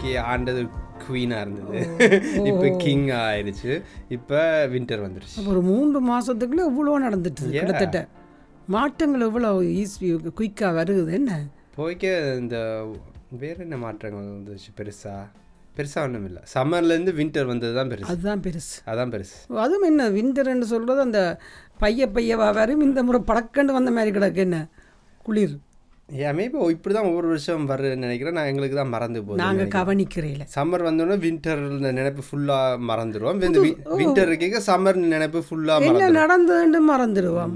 UK ஆண்டது குவீனாக இருந்தது. இப்போ கிங் ஆயிடுச்சு. இப்போ வின்டர் வந்துருச்சு. அப்ப ஒரு மூன்று மாசத்துக்குள்ள இவ்வளோ நடந்துட்டு. கிட்டத்தட்ட. மாற்றங்கள் இவ்வளோ ஈஸி குயிக்காக வருகுது என்ன? போய்க்க இந்த வேற என்ன மாற்றங்கள் வந்துச்சு பெருசா? பெருசா ஒன்றும் இல்லை. சம்மர்லேருந்து வின்டர் வந்தது தான் பெருசு. அதுதான் பெருசு. அதான் பெருசு. அதுவும் என்ன விண்டர்ன்னு சொல்கிறது அந்த பைய பையவா வரும் இந்த முறை படக்கண்டு வந்த மாதிரி கிடக்கு என்ன? குளிர். ஏன் மேபி இப்படி தான் ஒவ்வொரு வருஷம் வருதுன்னு நினைக்கிறேன். நான் எங்களுக்கு தான் மறந்து போகுது நாங்கள் கவனிக்கிறேல சம்மர் வந்தோடனே வின்டர் நினைப்பு ஃபுல்லாக மறந்துடுவோம். இந்த வின்டர் இருக்க சம்மர் நினைப்பு ஃபுல்லாக என்ன நடந்ததுன்னு மறந்துடுவோம்.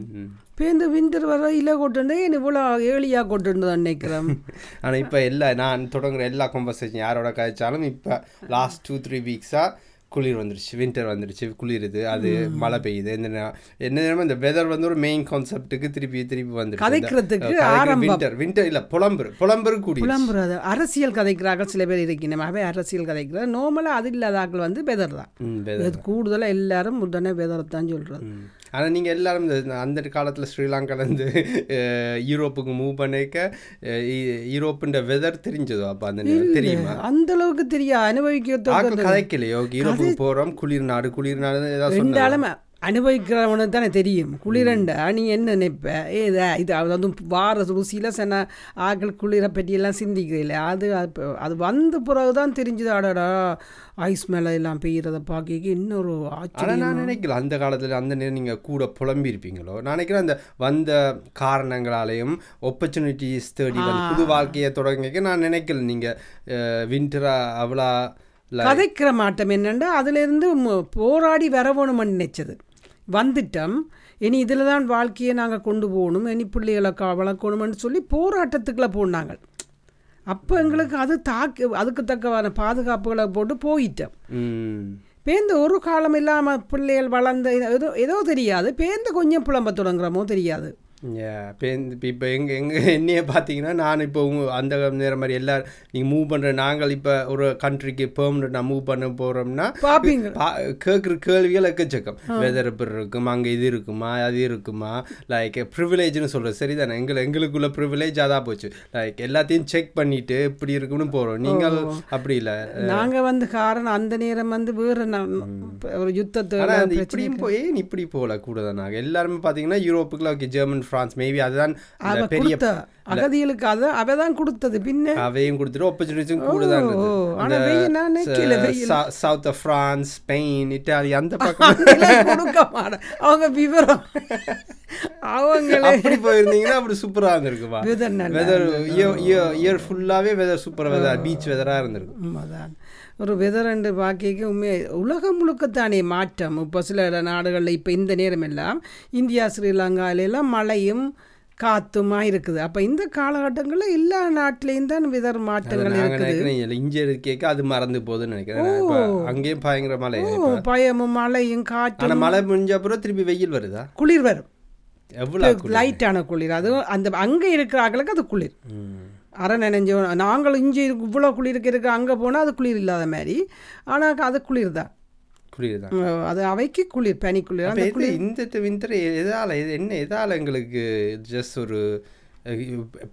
இப்போ இந்த விண்டர் வர இலை கொட்டுண்டு இவ்வளோ கொட்டுண்டு தான் நினைக்கிறேன் ஆனால் இப்போ எல்லா நான் தொடங்குற எல்லா கான்வர்சேஷன் யாரோட கழிச்சாலும் இப்போ லாஸ்ட் டூ த்ரீ வீக்ஸாக குளிர் வந்துருச்சு வின்டர் வந்துருச்சு குளிருது அது மழை பெய்யுது. என்ன நேரமும் இந்த வெதர் வந்து ஒரு மெயின் கான்செப்ட்டுக்கு திருப்பி திருப்பி கதைக்கிறதுக்கு ஆரம்பம். வின்டர் வின்டர் இல்லை புலம்புரு புலம்புரு கூடி புலம்புறது அரசியல் கதைக்கிறார்கள் சில பேர் இருக்கணும் அவை அரசியல் கதைக்கிறார். நார்மலாக அது இல்லாத ஆட்கள் வந்து பெதர் தான். கூடுதலாக எல்லாரும் உடனே பெதர் தான் சொல்கிறது ம். ஆனா நீங்க எல்லாரும் இந்த அந்த காலத்துல ஸ்ரீலங்காலேருந்து யூரோப்புக்கு மூவ் பண்ணிக்க யூரோப்புன்ற வெதர் தெரிஞ்சதோ அப்போ அந்த தெரியுமா? அந்த அளவுக்கு தெரியா அனுபவிக்க கதைக்கலையோ? யூரோப்புக்கு போறோம் குளிர் நாடு குளிர் நாடு ஏதாவது சொன்னா ரெண்டாலும் அனுபவிக்கிறவனுக்கு தானே தெரியும் குளிரண்டா நீ என்ன நினைப்ப? ஏதா இது அது வார ருசியில் சில ஆக்கள் குளிரை பற்றியெல்லாம் சிந்திக்கிறீங்களே அது அது வந்த பிறகு தான் தெரிஞ்சுது அடடா ஐஸ் மேலே எல்லாம் பெய்யறத பார்க்க இன்னொரு ஆனா ஆச்சரியம். நான் நினைக்கல. அந்த காலத்துல அந்த நேரம் நீங்க கூட புலம்பி இருப்பீங்களோ நான் நினைக்கிறேன் அந்த வந்த காரணங்களாலையும் ஆப்பர்ச்சுனிட்டிஸ் தேடி புது வாழ்க்கையை தொடங்கிக்க நான் நினைக்கல. நீங்க வின்டரா அவ்வளோ கதைக்கிற மாட்டம் என்னென்னா அதுலேருந்து போராடி வரவோணும்னு நினைச்சது. வந்துட்டோம். இனி இதில் தான் வாழ்க்கையை நாங்கள் கொண்டு போகணும். இனி பிள்ளைகளை க வளர்க்கணும்னு சொல்லி போராட்டத்துக்குள்ளே போனாங்க. அப்போ எங்களுக்கு அது தாக்கு அதுக்கு தக்கவான பாதுகாப்புகளை போட்டு போயிட்டோம். ம். பேருந்து ஒரு காலம் இல்லாமல் பிள்ளைகள் வளர்ந்த ஏதோ ஏதோ தெரியாது. பேருந்து கொஞ்சம் புலம்ப தொடங்குறமோ தெரியாது. இப்போ இப்போ எங்க எங்க என்னையே பார்த்தீங்கன்னா நான் இப்போ உங்க அந்த நேரம் மாதிரி எல்லாரும் நீங்கள் மூவ் பண்ணுற நாங்கள் இப்போ ஒரு கண்ட்ரிக்கு பெர்மனெண்ட் நான் மூவ் பண்ண போகிறோம்னா கேட்குற கேள்விகள் எக்கச்சக்கம். வெதர் எப்படி இருக்கும் அங்கே இது இருக்குமா அது இருக்குமா? லைக் ப்ரிவிலேஜ்னு சொல்கிறது சரிதானே? எங்கள் எங்களுக்குள்ள ப்ரிவிலேஜ் அதான் போச்சு. லைக் எல்லாத்தையும் செக் பண்ணிட்டு இப்படி இருக்குன்னு போகிறோம் நீங்கள் அப்படி இல்லை. நாங்கள் வந்து காரணம் அந்த நேரம் வந்து வேறு ஒரு யுத்தத்தை இப்படியும் போய் ஏன் இப்படி போகல கூட தான் நாங்கள் எல்லாருமே பார்த்தீங்கன்னா யூரோப்புக்குள்ள ஓகே ஜெர்மன் ஃப்ரான்ஸ். மேபி அதுதான் பெரிய அகதிகளுக்கு அதை அவ தான் கொடுத்தது. பின்ன? அவையும் கொடுத்துட்டு ஆப்பர்ச்சுனிட்டிஸும் கூட தான். South of France Spain Italy அந்த பக்கம். அவங்க விவரம். அவங்களே. அப்படி போயிருந்தீங்கன்னா அப்படி சூப்பராக இருந்திருக்குமா வெதர் இயர் ஃபுல்லாகவே வெதர் சூப்பர் வெதர் பீச் வெதராக இருந்திருக்கும். உண்மைதான். ஒரு வெதரண்டு பாக்கிக்கு உண்மையை உலகம் முழுக்கத்தானே மாற்றம். இப்போ சில நாடுகளில் இப்போ இந்த நேரம் எல்லாம் இந்தியா ஸ்ரீலங்கால எல்லாம் மழையும் காத்துமா இருக்குது. அப்போ இந்த காலகட்டங்களில் எல்லா நாட்டிலையும் தான் வெதர் மாற்றங்கள் இருக்குது. இங்கே இருக்கேக்க அது மறந்து போகுதுன்னு நினைக்கிறேன். அங்கேயும் பயங்கர மழை. பயமும் மழையும் ஆனால் மழை முடிஞ்ச அப்புறம் திருப்பி வெயில் வருதா? குளிர் வரும். எவ்வளோ லைட்டான குளிர். அது அந்த அங்கே இருக்கிற ஆட்களுக்கு அது குளிர். அரை நினைஞ்சோ நாங்கள் இங்கே இவ்வளோ குளிருக்கு இருக்கு அங்கே போனால் அது குளிர் இல்லாத மாதிரி. ஆனால் அது குளிர் தான் குளிர் தான் அது அவைக்கு குளிர் பனி குளிர். அந்த இந்த வின்டர் எதால இது என்ன எதால எங்களுக்கு ஜஸ்ட் ஒரு அஹ்,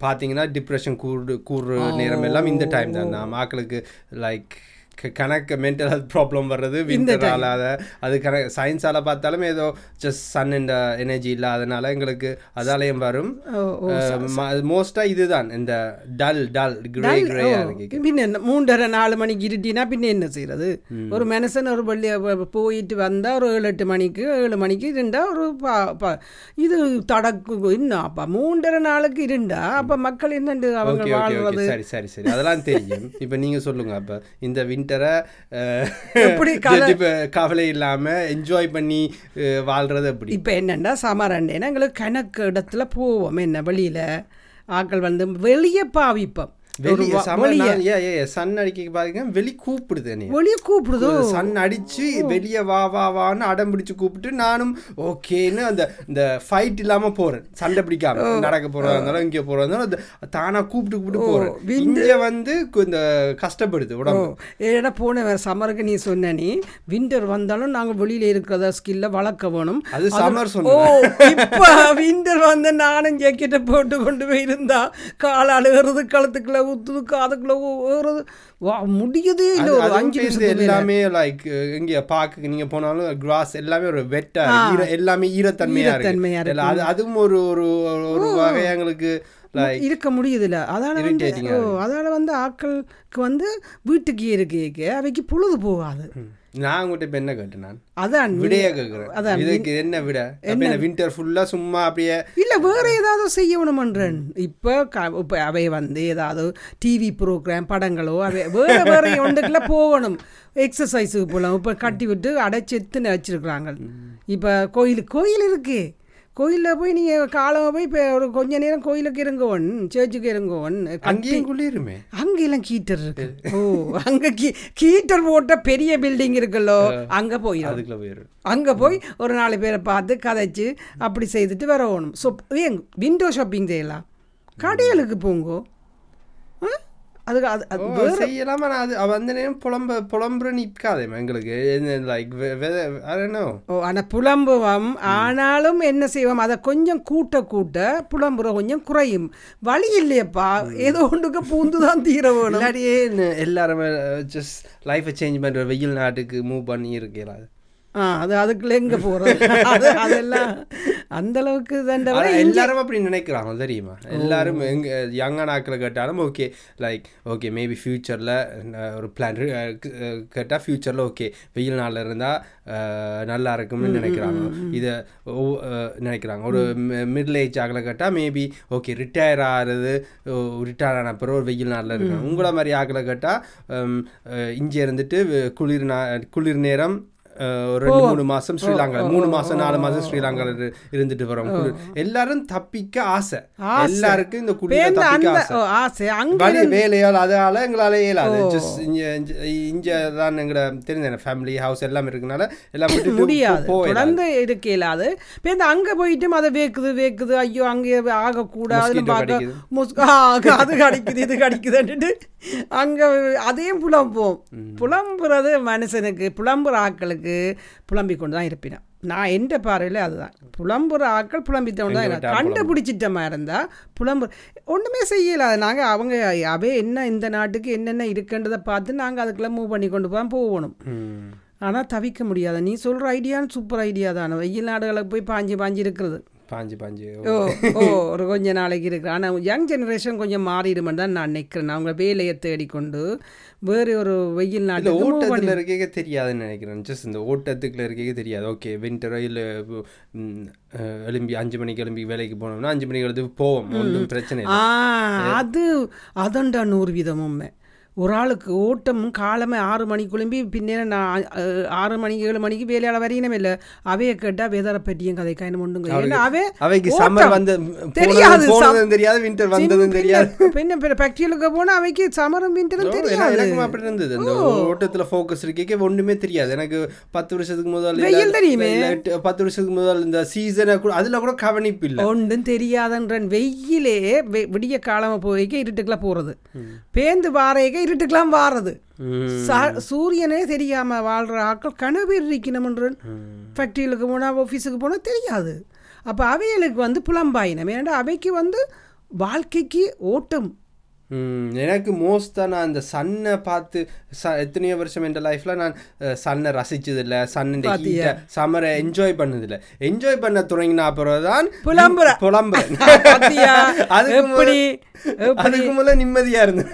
பாத்தீங்கன்னா டிப்ரெஷன் கூடு கூடுற நேரம் எல்லாம் இந்த டைம் தான். நான் மக்களுக்கு லைக் கணக்கு மென்டல் ஹெல்த் ப்ராப்ளம் வர்றது விண்டரால அதை அது கண சயின்ஸால பார்த்தாலும் ஏதோ ஜஸ்ட் சன் இந்த எனர்ஜி இல்லாதனால எங்களுக்கு அதாலயம் வரும். மோஸ்டா இதுதான். இந்த டல் டல் கிரே இருக்கு. பின்ன என்ன மூன்றரை நாலு மணிக்கு இருட்டினா பின்ன என்ன செய்யறது ஒரு மனுஷன் ஒரு பள்ளி போயிட்டு வந்தால் ஒரு ஏழு எட்டு மணிக்கு ஏழு மணிக்கு இருந்தா ஒரு இது தடக்கு இன்னும் அப்போ மூன்றரை நாளுக்கு இருந்தா அப்போ மக்கள் என்னண்டு அவங்க வாழ்றது? சரி சரி சரி. அதெல்லாம் தெரியும். இப்போ நீங்க சொல்லுங்க அப்ப. இந்த வின்டரை எப்படி கவலை இல்லாம என்ஜாய் பண்ணி அஹ், வாழ்றது எப்படி இப்போ என்னென்னா சமரண்டேன்னா எங்களுக்கு கணக்கு இடத்துல போவோம். என்ன வெளியில்? ஆட்கள் வந்து வெளியே பாவிப்போம். வெளியே சன் அடிக்க பாத்தீங்கன்னா வெளி கூப்பிடுது என்னைய. வெளியே கூப்பிடுதோ? சன் அடிச்சு வெளியே வா வா வான்னு அடம் பிடிச்சு கூப்பிட்டு நானும் ஓகேன்னு அந்த இந்த ஃபைட் இல்லாம போறேன். சண்டை பிடிக்காம. நடக்க போறதா இருந்தாலும் இங்கே போறதா இருந்தாலும் தானா கூப்பிட்டு கூப்பிட்டு போறேன். இங்க வந்து இந்த கஷ்டப்படுது உடம்பு. ஏன்னா போன வேறு சம்மருக்கு நீ சொன்ன நீ விண்டர் வந்தாலும் நாங்கள் வெளியில் இருக்கிறத ஸ்கில்ல வளர்க்க வேணும். அது சம்மர் இப்போ விண்டர் வந்து நானும் ஜாக்கெட்டை போட்டு கொண்டு போய் இருந்தா கால் அழுகிறது கழுத்துக்குள்ள ஊற்றுது காதுக்குள்ள ஏறுது வா முடியதே இல்லை ஒரு அஞ்சு மேல. எல்லாமே லைக் இங்க பார்க்க நீங்க போனாலும் கிராஸ் எல்லாமே ஒரு வெட்டா எல்லாமே ஈரத்தன்மையா ஈரத்தன்மையா இருக்கு இல்ல, அது அதுவும் ஒரு ஒரு ஒரு வகை எங்களுக்கு இருக்க முடியுதுல்ல அதால வந்து அதால வந்து ஆட்களுக்கு வந்து வீட்டுக்கு இருக்க அவைக்கு பொழுது போகாது. நான் உங்கள்கிட்ட இப்ப என்ன கேட்டேன் நான்? அதான் விடைய கேட்குறேன் அதான் இதுக்கு என்ன விட? என்ன? வின்டர் ஃபுல்லா சும்மா அப்படியே இல்ல வேற ஏதாவது செய்யணுமன்றன். இப்ப க- இப்ப அவை வந்து ஏதாவது டிவி ப்ரோக்ராம் படங்களோ அவை வேற வேற ஒன்றுக்குள்ள போகணும். எக்ஸசைஸுக்கு போகலாம் இப்ப கட்டி விட்டு அடைச்சி எத்துன்னு வச்சிருக்கிறாங்க. இப்ப கோயில் கோயில் இருக்கு. கோயிலில் போய் நீங்கள் காலம் போய் இப்போ ஒரு கொஞ்ச நேரம் கோயிலுக்கு இருங்கவன் சேர்ச்சுக்கு இருங்கவன் அங்கேயும் குளிருமே. அங்கெல்லாம் கீட்டர் இருக்கு. ஓ அங்க கீ கீட்டர் போட்ட பெரிய பில்டிங் இருக்குல்லோ அங்க போயிடும் அதுக்குள்ள போயிடும் அங்கே போய் ஒரு நாலு பேரை பார்த்து கதைச்சு அப்படி செய்துட்டு வரணும் ஸோ விண்டோ ஷாப்பிங் செய்யலாம் கடைகளுக்கு போங்கோ. ஆ? அதுக்கு அது அது செய்யலாமா? நான் அது அந்த நேரம் புலம்ப புலம்புற நிற்காதேம்மா எங்களுக்கு. லைக் அதனோ ஓ ஆனால் புலம்புவோம் ஆனாலும் என்ன செய்வோம்? அதை கொஞ்சம் கூட்ட கூட்ட புலம்புற கொஞ்சம் குறையும். வழி இல்லையப்பா. ஏதோ ஒன்றுக்கு பூந்து தான் தீர வேணும். எல்லாருமே ஜஸ்ட் லைஃபை சேஞ்ச் பண்ற வெயில் நாட்டுக்கு மூவ் பண்ணி இருக்கலாம் ஆ அது அதுக்குள்ள எங்கே போகிறது? அது அதெல்லாம் அந்த அளவுக்கு தண்டவை ஆனா எல்லாரும் அப்படி நினைக்கிறாங்க தெரியுமா? எல்லாரும் எங்க யங்கான ஆக்களை கேட்டாலும் ஓகே லைக் ஓகே மேபி ஃபியூச்சரில் ஒரு பிளான் கேட்டால் ஃபியூச்சரில் ஓகே வெயில் நாளில் இருந்தால் நல்லா இருக்கும்னு நினைக்கிறாங்க. இதை நினைக்கிறாங்க. ஒரு மிடில் ஏஜ் ஆகலை கேட்டால் மேபி ஓகே ரிட்டையர் ஆகிறது ரிட்டையர் ஆன பிறகு ஒரு வெயில் நாளில் இருக்காங்க உங்களை மாதிரி ஆக்களை கேட்டால் இங்கே இருந்துட்டு குளிர் நா குளிர் நேரம் ஒரு ரெண்டு மூணு மாசம் ஸ்ரீலங்கா மூணு மாசம் நாலு மாசம் ஸ்ரீலங்கால இரு- இருந்துட்டு வரோம். எல்லாரும் தப்பிக்க ஆசை. எல்லாருக்கும் இந்த குளிர பேருந்து தப்பிக்க அந்த ஆசை. வழி வேலையால் அதால எங்களால இயலாது. இங்க தான் எங்களோட தெரிஞ்ச ஃபேமிலி ஹவுஸ் எல்லாம் இருக்கனால எல்லாம் முடியாது. தொடர்ந்து இருக்க இயலாது. பேருந்து அங்கே போயிட்டும் அதை வேக்குது வேக்குது. ஐயோ அங்கே ஆகக்கூடாதுன்னு பார்க்க அது கடிக்குது இது கடிக்குதுன்னுட்டு அங்கே அதையும் புலம்புவோம். புலம்புறது மனுஷனுக்கு புலம்புற ஆட்களுக்கு புலம்பிக் கொண்டு தான் இருப்பினான் நான் எந்த பார்வையில் அதுதான். புலம்புற ஆட்கள் புலம்பித்தவன் தான் இருக்கு. கண்டுபிடிச்சிட்டமா இருந்தால் புலம்பு ஒன்றுமே செய்யல. நாங்கள் அவங்க அவே என்ன இந்த நாட்டுக்கு என்னென்ன இருக்குன்றதை பார்த்து நாங்கள் அதுக்குள்ளே மூவ் பண்ணி கொண்டு போய் போகணும். ஆனால் தவிக்க முடியாது நீ சொல்கிற ஐடியான்னு சூப்பர் ஐடியா தானே. வெயில் நாடுகளுக்கு போய் பாஞ்சு பாஞ்சு இருக்கிறது. பாஞ்சு பாஞ்சு. ஓ. ஓ ஒரு கொஞ்ச நாளைக்கு இருக்கு. ஆனால் யங் ஜெனரேஷன் கொஞ்சம் மாறிடுமென்னு தான் நான் நினைக்கிறேன். அவங்க வேலையை தேடிக்கொண்டு வேறு ஒரு வெயில் பண்ணி- ஓட்டத்துல இருக்கே தெரியாதுன்னு நினைக்கிறேன். ஜஸ்ட் இந்த ஓட்டத்துக்குள்ள இருக்கே தெரியாது. ஓகே வின்டரோ இல்லை எலும்பி அஞ்சு மணிக்கு எலும்பி வேலைக்கு போனோம்னா அஞ்சு மணிக்கு எழுந்து போவோம். ஒன்றும் பிரச்சனை அது அதண்டா நூறு வீதம் உண்மை. ஒரு ஆளுக்கு ஓட்டம் காலமே ஆறு மணிக்கு கிளம்பி பின்னே நான் ஆறு மணிக்கு ஏழு மணிக்கு வேலையால வரையினமே இல்லை. அவைய கேட்டால் வேதரை பற்றியும் கதை காயின் ஒன்றுங்க ஏன்னா அவே அவைக்கு. சம்மர் வந்து தெரியாது, தெரியாது வின்டர் வந்ததும் தெரியாது. பின்ன பின்ன ஃபேக்ட்ரிகளுக்கு போனால் அவைக்கு சமரம் விண்டரும் ஓ, தெரியாது. எனக்கு- எனக்கும் அப்படி இருந்தது. அந்த ஓட்டத்துல ஃபோக்கஸ் இருக்கே ஒண்ணுமே தெரியாது. எனக்கு பத்து வருஷத்துக்கு முதல் வெயில் தெரியுமே. பத்து வருஷத்துக்கு முதல் இந்த சீசனை கூட அதுல கூட கவனிப்பு இல்ல. ஒன்றும் தெரியாதன்றன். வெயிலே விடிய காலமாக போய்க்க இருட்டுக்கெல்லாம் போகிறது பேந்து வாரைக்க இருட்டுக்கெல்லாம். சா- சூரியனே தெரியாம வாழ்ற ஆட்கள் கனவு இருக்கணும்ன்றன் ஃபேக்ட்ரிகளுக்கு போனால் ஆஃபீஸுக்கு போனால் தெரியாது. அப்போ அவைகளுக்கு வந்து புலம்பாயினம். ஏன்னா அவைக்கு வந்து வாழ்க்கைக்கு ஓட்டம் எனக்கு மோஸ்டா நான் அந்த சன்னை பார்த்து ச எத்தனையோ வருஷம் என் லைஃப்ல நான் சன்னை ரசிச்சது இல்ல சன்னுடைய ஹீட்டை சம்மரை என்ஜாய் பண்ணதில்ல. என்ஜாய் பண்ண தொடங்கின அப்புறம் தான் புலம்புற. புலம்புறேன்? அதுக்கு? முதல்ல- அதுக்கு முதல்ல நிம்மதியா இருந்தேன்.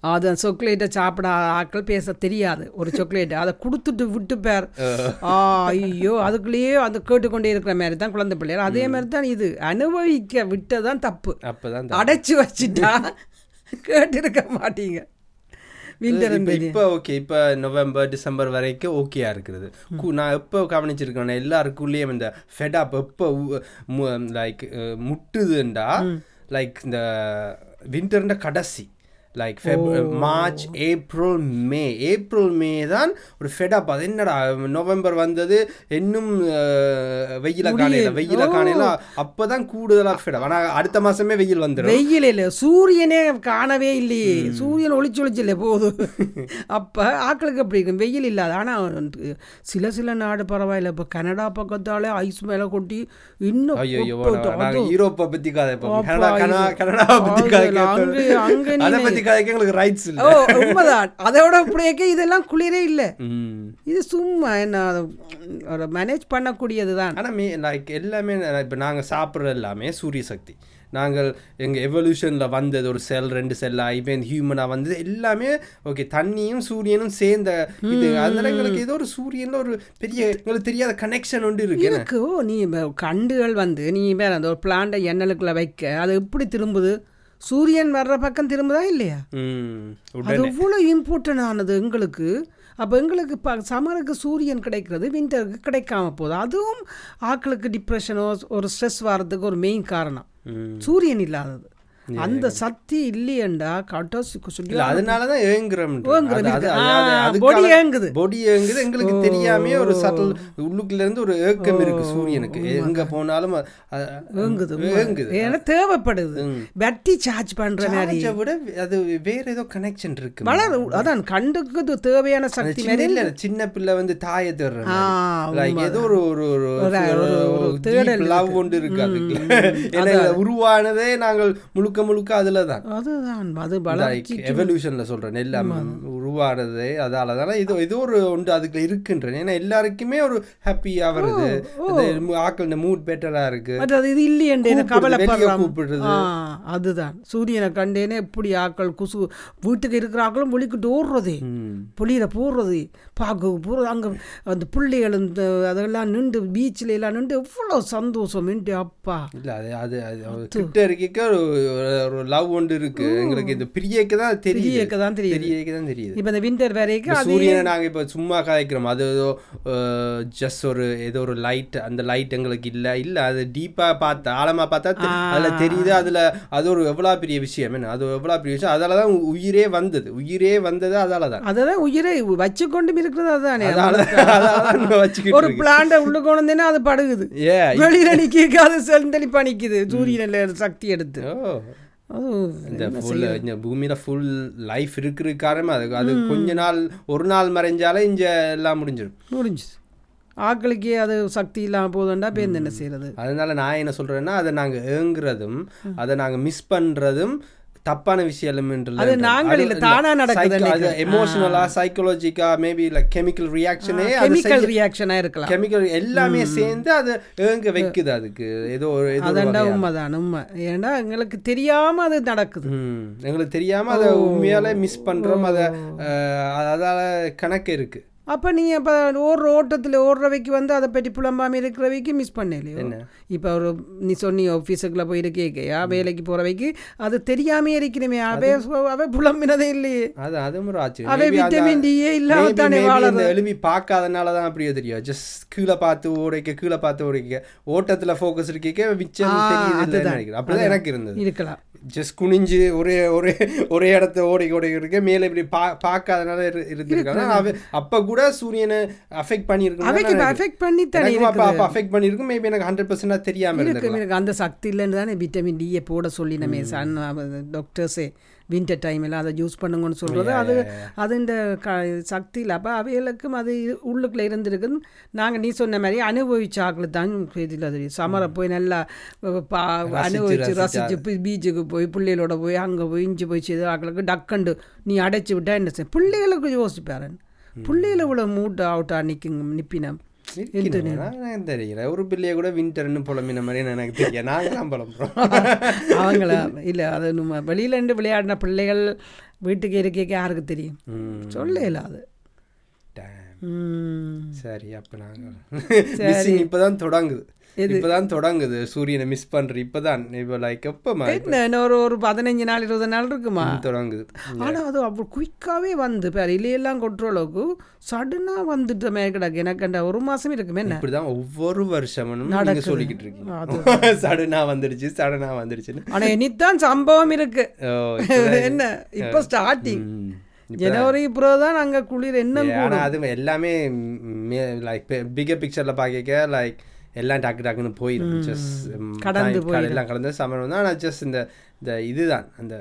அது சாக்லேட்டை சாப்பிட ஆட்கள் பேச தெரியாது. ஒரு சாக்லேட் அதை கொடுத்துட்டு விட்டு பேர். ஆ. ஐயோ அதுக்குள்ளேயே அந்த கேட்டுக்கொண்டே இருக்கிற மாதிரி தான் குழந்தை பிள்ளைகள். அதே மாதிரி தான் இது. அனுபவிக்க விட்டதான் தப்பு. அப்பதான் அடைச்சு வச்சுட்டா கேட்டிருக்க மாட்டீங்க. விண்டர் இப்ப ஓகே இப்போ நவம்பர் டிசம்பர் வரைக்கும் ஓகேயா இருக்கிறது நான் எப்போ கவனிச்சிருக்கேன் எல்லாருக்குள்ளேயும் இந்த ஃபெடாப் எப்போ லைக் முட்டுதுண்டா லைக் இந்த விண்டர்ன்ற கடைசி. Like March April May April May தான் ஒரு ஃபெடப் அது என்னடா நவம்பர் வந்தது இன்னும் அஹ், வெயில காணையில வெயில காணையில அப்பதான் கூடுதலா ஃபெடப் ஆனா அடுத்த மாசமே வெயில் வந்துடும். வெயில் இல்லை. சூரியனே காணவே இல்லையே. சூரியன் ஒளிச்சு ஒளிச்சு இல்லை போதும் அப்போ ஆட்களுக்கு அப்படி இருக்கும்? வெயில் இல்லாத. ஆனால் சில சில நாடு பரவாயில்ல. இப்போ கனடா பக்கத்தாலே ஐஸ் மேலே கொட்டி இன்னும் யூரோப்பை பத்தி கதை கனடா கனா இது- கனடாவை பத்தி கதை அங்க- கதைக்க எங்களுக்கு ரைட்ஸ் இல்ல. ஓ உண்மைதான். அதோட அப்படியே இதெல்லாம் குளிரே இல்லை. இது சும்மா என்ன ஒரு மேனேஜ் பண்ணக்கூடியது தான் ஆனா மீ லைக் எல்லாமே இப்போ நாங்க சாப்பிட்றது எல்லாமே சூரிய சக்தி நாங்கள் எங்க எவல்யூஷன்ல வந்தது ஒரு செல் ரெண்டு செல்லா இப்போ ஹியூமனா வந்தது எல்லாமே ஓகே தண்ணியும் சூரியனும் சேர்ந்த இது. அதனால எங்களுக்கு ஏதோ ஒரு சூரியன்ல ஒரு பெரிய எங்களுக்கு தெரியாத கனெக்ஷன் ஒன்று இருக்கு. ஓ நீ கண்டுகள் வந்து நீ வேற அந்த ஒரு பிளான்ட்டை எண்ணலுக்குள்ள வைக்க அது எப்படி திரும்புது? சூரியன் வர்ற பக்கம் திரும்புதா இல்லையா? அது இவ்வளோ இம்பார்ட்டன் ஆனது எங்களுக்கு. அப்போ எங்களுக்கு இப்போ சம்மருக்கு சூரியன் கிடைக்கிறது விண்டருக்கு கிடைக்காம போகுது. அதுவும் ஆட்களுக்கு டிப்ரெஷனோ ஒரு ஸ்ட்ரெஸ் வர்றதுக்கு ஒரு மெயின் காரணம். சூரியன் இல்லாதது. அந்த சக்தி இல்லையண்டா? கட்டோ சொல்லி அதனாலதான் ஏங்குறோம் body ஏங்குது. பொடி ஏங்குது. எங்களுக்கு தெரியாமே ஒரு சட்டல் உள்ளுக்குள்ள இருந்து ஒரு ஏக்கம் இருக்கு சூரியனுக்கு. எங்க போனாலும் ஏங்குது ஏங்குது. ஏன்னா தேவைப்படுது. பேட்டரி சார்ஜ் பண்ற மாதிரி. விட அது வேற ஏதோ கனெக்ஷன் இருக்கு. வளர அதான் கண்டுக்கு தேவையான சக்தி இல்ல சின்ன பிள்ளை வந்து தாயை தேடுற ஆ, லைக் ஏதோ ஒரு ஒரு தேடல் லவ் ஒன்று இருக்கு அதுக்கு ஏன்னா உருவானதே நாங்கள் முழுக்க முழுக்க அதுல தான் அதுதான். அது வளர்ச்சி எவல்யூஷன்ல சொல்றேன் எல்லாம் உருவானதே. அதால தானே இது இது ஒரு ஒன்று அதுக்குள்ள இருக்குன்றேன். ஏன்னா எல்லாருக்குமே ஒரு ஹாப்பியா வருது. ஆக்கள் இந்த மூட் பெட்டரா இருக்கு. மற்றது இது இல்லையண்டே கவலைப்படுறான் கூப்பிடுறது. அதுதான். சூரியனை கண்டேனே எப்படி ஆக்கள் குசு வீட்டுக்கு இருக்கிற ஆக்களும் ஒளிக்கிட்டு ஓடுறதே. புளியில போடுறது பார்க்க போகிறது அங்கே அந்த பிள்ளைகள் இந்த அதெல்லாம் நின்று பீச்சில் எல்லாம் நின்று எவ்வளோ சந்தோஷம் மின்ட்டு அப்பா. இல்ல அது அது அது கிட்ட இருக்க ஒரு லவ் ஒன்று இருக்கு. எங்களுக்கு இது பிரியக்கு தான் பிரியக்கு தான். பிரியக்கு தான் தெரியுது. இப்போ இந்த வின்டர் வரைக்கும் சூரியனை நாங்க இப்ப சும்மா காய்க்கிறோம் அது ஏதோ ஜஸ்ட் ஒரு ஏதோ ஒரு லைட் அந்த லைட் எங்களுக்கு இல்ல. இல்ல அது டீப்பா பார்த்தா ஆழமா பார்த்தா அதுல தெரியுது. அதுல அது ஒரு எவ்வளவு பெரிய விஷயம். என்ன அது எவ்வளவு பெரிய விஷயம். அதால தான் உயிரே வந்தது. உயிரே வந்தது அதால தான். அதை தான் உயிரை வச்சு கொண்டு இருக்கிறது அதுதானே. அதால அதால தான் நம்ம வச்சுக்கிட்டு ஒரு பிளான்ட உள்ள கொண்டேன்னா அது படுகுது. ஏ வெளியில நிக்க அது செந்தளிப்பா நிக்குது. சூரியனில் சக்தி எடுத்து. இந்த ஃபுல் இந்த பூமியில ஃபுல் லைஃப் இருக்கிற காரணமா அது. அது கொஞ்ச நாள் ஒரு நாள் மறைஞ்சாலே இங்க எல்லாம் முடிஞ்சிடும் முடிஞ்சுது ஆக்களுக்கே அது சக்தி இல்லாமல் போதுண்டா பேருந்து என்ன செய்யறது? அதனால நான் என்ன சொல்றேன்னா அதை நாங்க ஏங்குறதும் அதை நாங்க மிஸ் பண்றதும் தப்பான விஷயம் அது நாங்கள் இல்ல, தானா நடக்குது அது எமோஷனலா சைக்காலஜிக்கா மேபி லைக் கெமிக்கல் ரியாக்ஷனே கெமிக்கல் ரியாக்ஷனா இருக்கலாம். கெமிக்கல் எல்லாமே சேர்ந்து அது ஏங்க வைக்குது அதுக்கு? ஏதோ ஒரு அதாண்டா. உண்மைதான் உண்மை. ஏன்னா எங்களுக்கு தெரியாம அது நடக்குது. எங்களுக்கு தெரியாம அதை உண்மையாலே மிஸ் பண்றோம் அதை அதால கணக்கு இருக்கு. அப்போ நீங்கள் இப்போ ஓடுற ஓட்டத்தில் ஓடுறவைக்கு வந்து அதை பற்றி புலம்பாமல் இருக்கிறவைக்கு மிஸ் பண்ணலையோ? இப்போ ஒரு நீ சொன்னி ஆஃபீஸுக்குள்ள போய் இருக்கேயா வேலைக்கு போகிறவைக்கு அது தெரியாமே இருக்கிறமே. அவை அவை புலம்பினதே இல்லையே. அது அதுவும் ஒரு ஆச்சரியம். அவை விட்டமின் டியே இல்லாம maybe- தானே வாழறது. எலும்பி பார்க்காதனால தான் அப்படியே தெரியும். ஜஸ்ட் கீழே பார்த்து ஓடைக்க கீழே பார்த்து ஓடைக்க. ஓட்டத்துல ஃபோக்கஸ் இருக்க மிச்சம் அப்படிதான் எனக்கு இருந்தது. இருக்கலாம். ஜஸ்ட் குனிஞ்சு ஒரே ஒரே ஒரே இடத்த ஓடைக்க ஓடைக்க இருக்க மேலே இப்படி பா பார்க்காதனால இரு- இருந்திருக்காங்க. அவ அப்ப கூட சூரியனை அஃபெக்ட் பண்ணியிருக்கணும் அவைக்கு அஃபெக்ட் பண்ணி அப்ப அப்ப அஃபெக்ட் பண்ணியிருக்கும். மேபி எனக்கு ஹண்ட்ரட் பர்சன்ட் தெரியாம இருக்கு இருக்கு. அந்த சக்தி இல்லைன்னு தானே விட்டமின் டியை போட சொல்லி நம்ம சன் டாக்டர்ஸே வின்டர் டைமில் அதை யூஸ் பண்ணுங்கன்னு சொல்கிறது அது அது இந்த க சக்தியில் அப்போ அவைகளுக்கும் அது உள்ளுக்குள்ள இருந்திருக்குன்னு நாங்கள் நீ சொன்ன மாதிரி அனுபவிச்ச ஆக்கள் தான் இதில் அது. சமரை போய் நல்லா பா அனுபவிச்சு ரசிச்சு. போய் பீச்சுக்கு போய் பிள்ளைகளோட போய் அங்கே போய் இஞ்சி போய் செய்த ஆக்களுக்கு டக்கண்டு நீ அடைச்சி விட்டா என்ன செய்ய? பிள்ளைகளுக்கு யோசிச்சு பாருங்க பிள்ளைகளை இவ்வளோ மூட் அவுட்டா நிற்குங்க நிப்பினம் நான் தெரியல. ஒரு பிள்ளைய கூட வின்டர்னு புலம்பின மாதிரி எனக்கு தெரியும் நாங்களாம் புலம்புறோம். அவங்கள இல்லை அது நம்ம வெளியில இருந்து விளையாடின பிள்ளைகள் வீட்டுக்கு இருக்க யாருக்கு தெரியும்? ம். சொல்லல அது. Damn. ம். சரி அப்போ நாங்கள் மிஸ்ஸிங் இப்போ தான் தொடங்குது. இப்போ தான் தொடங்குது. சூரியனை மிஸ் பண்ணுற இப்போ தான் இப்போ? லைக் எப்போமா ஒரு ஒரு பதினஞ்சு நாள் இருபது நாள் இருக்குமா? தொடங்குது. ஆனா அது அவ்வளோ குயிக்காவே வந்து பேர் இலையெல்லாம் கொட்டுற அளவுக்கு சடனா வந்துட்ட மேற்கிடக்கு எனக்கு அந்த ஒரு மாசம் இருக்குமே இப்படிதான் ஒவ்வொரு வருஷமும் நீங்க சொல்லிக்கிட்டு இருக்கீங்க. சடனா வந்துடுச்சு சடனா வந்துடுச்சுன்னு ஆனா இனித்தான் சம்பவம் இருக்கு. என்ன? இப்போ ஸ்டார்டிங். ஜனவரி பிறகு தான் அங்க குளிர். என்ன அது எல்லாமே லைக் பிகர் பிக்சர்ல பார்க்க லைக் எல்லாம் டக்கு டக்குன்னு போயிடும் ஜஸ்ட் கடந்து எல்லாம் கடந்து சமரம் தான் ஆனால் ஜஸ்ட் இந்த இந்த இதுதான். அந்த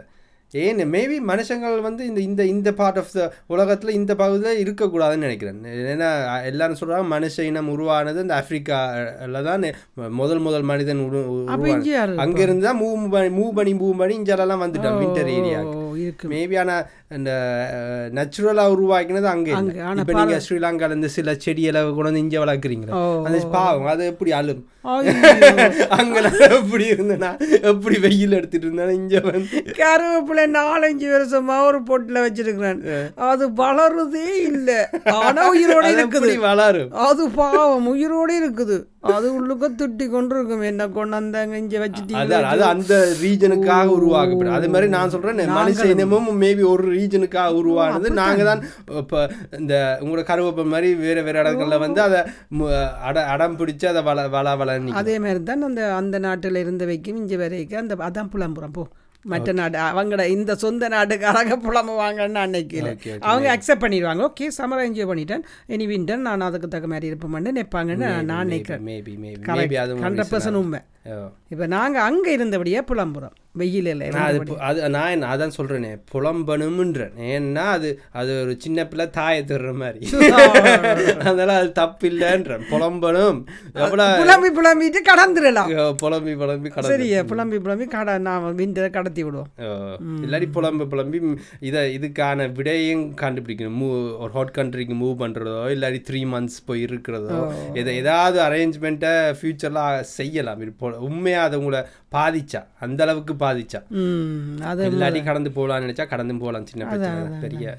ஏன் மேபி மனுஷங்கள் வந்து இந்த இந்த இந்த பார்ட் ஆஃப் த உலகத்தில் இந்த பகுதியில் இருக்கக்கூடாதுன்னு நினைக்கிறேன். ஏன்னா எல்லாரும் சொல்கிறாங்க மனுஷ இனம் உருவானது இந்த ஆப்பிரிக்கால தான் முதல் முதல் மனிதன் உரு அங்கேருந்து தான் மூவ் பண்ணி மூவ் பண்ணி மூவ் பண்ணி இங்கெல்லாம் வந்துட்டான் வின்டர் ஏரியா ஓ, இருக்கு. மேபி ஆனால் இந்த நேச்சுரலாக உருவாக்கினது அங்கே இப்போ நீங்கள் ஸ்ரீலங்கால இருந்து சில செடிகளை கொண்டு வந்து இங்கே வளர்க்குறீங்களா. அந்த பாவம் அது எப்படி அழும். அங்கே எப்படி இருந்தேன்னா எப்படி வெயில் எடுத்துட்டு இருந்தேன்னா இங்கே வந்து? கருவேப்பிலை நாலஞ்சு வருஷமா ஒரு பொட்டில் வச்சிருக்கிறேன். அது வளருதே இல்லை. ஆனா உயிரோட இருக்குது. வளரும்? அது பாவம் உயிரோட இருக்குது. அது உள்ளுக்க திட்டி கொண்டு இருக்கும் என்ன கொண்டாந்தாங்க இங்க வச்சுட்டீங்க அதான் அது அந்த ரீஜனுக்காக உருவாக்கப்படும். அது மாதிரி நான் சொல்றேன் மனுஷ இனமும் மேபி ஒரு ரீஜனுக்காக உருவானது. நாங்க தான் இப்போ இந்த உங்களோட கருவேப்பை மாதிரி வேற வேற இடங்கள்ல வந்து அதை அட அடம் பிடிச்சு அதை வள வள வளர்னி அதே மாதிரி தான் அந்த அந்த நாட்டில் இருந்த வைக்கும் இங்கே வரைக்கும் அந்த அதான் புலம்புறம் போ. மற்ற நாடு அவங்களோட இந்த சொந்த நாட்டுக்காரங்க புலம்புவாங்கன்னு அன்னைக்கு இல்லை. Okay, அவங்க அக்செப்ட் பண்ணிடுவாங்க. ஓகே சம்மரை என்ஜாய் பண்ணிட்டேன். இனி வின்டர் நான் அதுக்கு தக்க மாதிரி இருப்பேன்னு நினைப்பாங்கன்னு நான் நினைக்கிறேன். ஹண்ட்ரட் பர்சன்ட் உண்மை. இப்போ நாங்கள் அங்கே இருந்தபடியே புலம்புறோம். வெயிலில் நான் அது அது நான் என்ன அதான் சொல்றேனே புலம்பணும்ன்றேன். ஏன்னா அது அது ஒரு சின்ன பிள்ளை தாயை தர்ற மாதிரி. அதனால அது தப்பு இல்லைன்றேன். புலம்பணும். புலம்பி புலம்பிட்டு கடந்துடலாம். புலம்பி புலம்பி கடந்து. சரியா புலம்பி புலம்பி கடை நான் விண்டரை கடத்தி விடுவோம். இல்லாட்டி புலம்பு புலம்பி இதை இதுக்கான விடையும் கண்டுபிடிக்கணும். மூ ஒரு ஹாட் கண்ட்ரிக்கு மூவ் பண்ணுறதோ இல்லாட்டி த்ரீ மந்த்ஸ் போய் இருக்கிறதோ இதை ஏதாவது அரேஞ்ச்மெண்ட்டை ஃப்யூச்சரில் செய்யலாம். உண்மையாக அது உங்களை பாதிச்சா? அந்த அளவுக்கு பாதிச்சா. ம் அது இல்லாட்டி கடந்து போகலான்னு நினைச்சா கடந்து போகலாம் சின்ன பிரச்சனை. பெரிய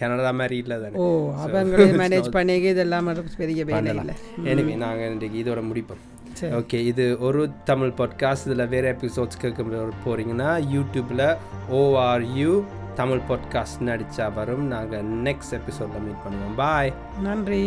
கனடா மாதிரி இல்லை தானே. ஓ அவங்களே மேனேஜ் பண்ணிக்க இதெல்லாம் பெரிய வேலை இல்லை. எனவே நாங்கள் இன்றைக்கு இதோட முடிப்போம். ஓகே இது ஒரு தமிழ் பாட்காஸ்ட் இதில் வேறு எபிசோட்ஸ் கேட்க போகிறீங்கன்னா யூடியூப்பில் ஓஆர்யூ தமிழ் பாட்காஸ்ட்னு அடித்தா வரும். நாங்கள் நெக்ஸ்ட் எபிசோடில் மீட் பண்ணுவோம். பாய் நன்றி.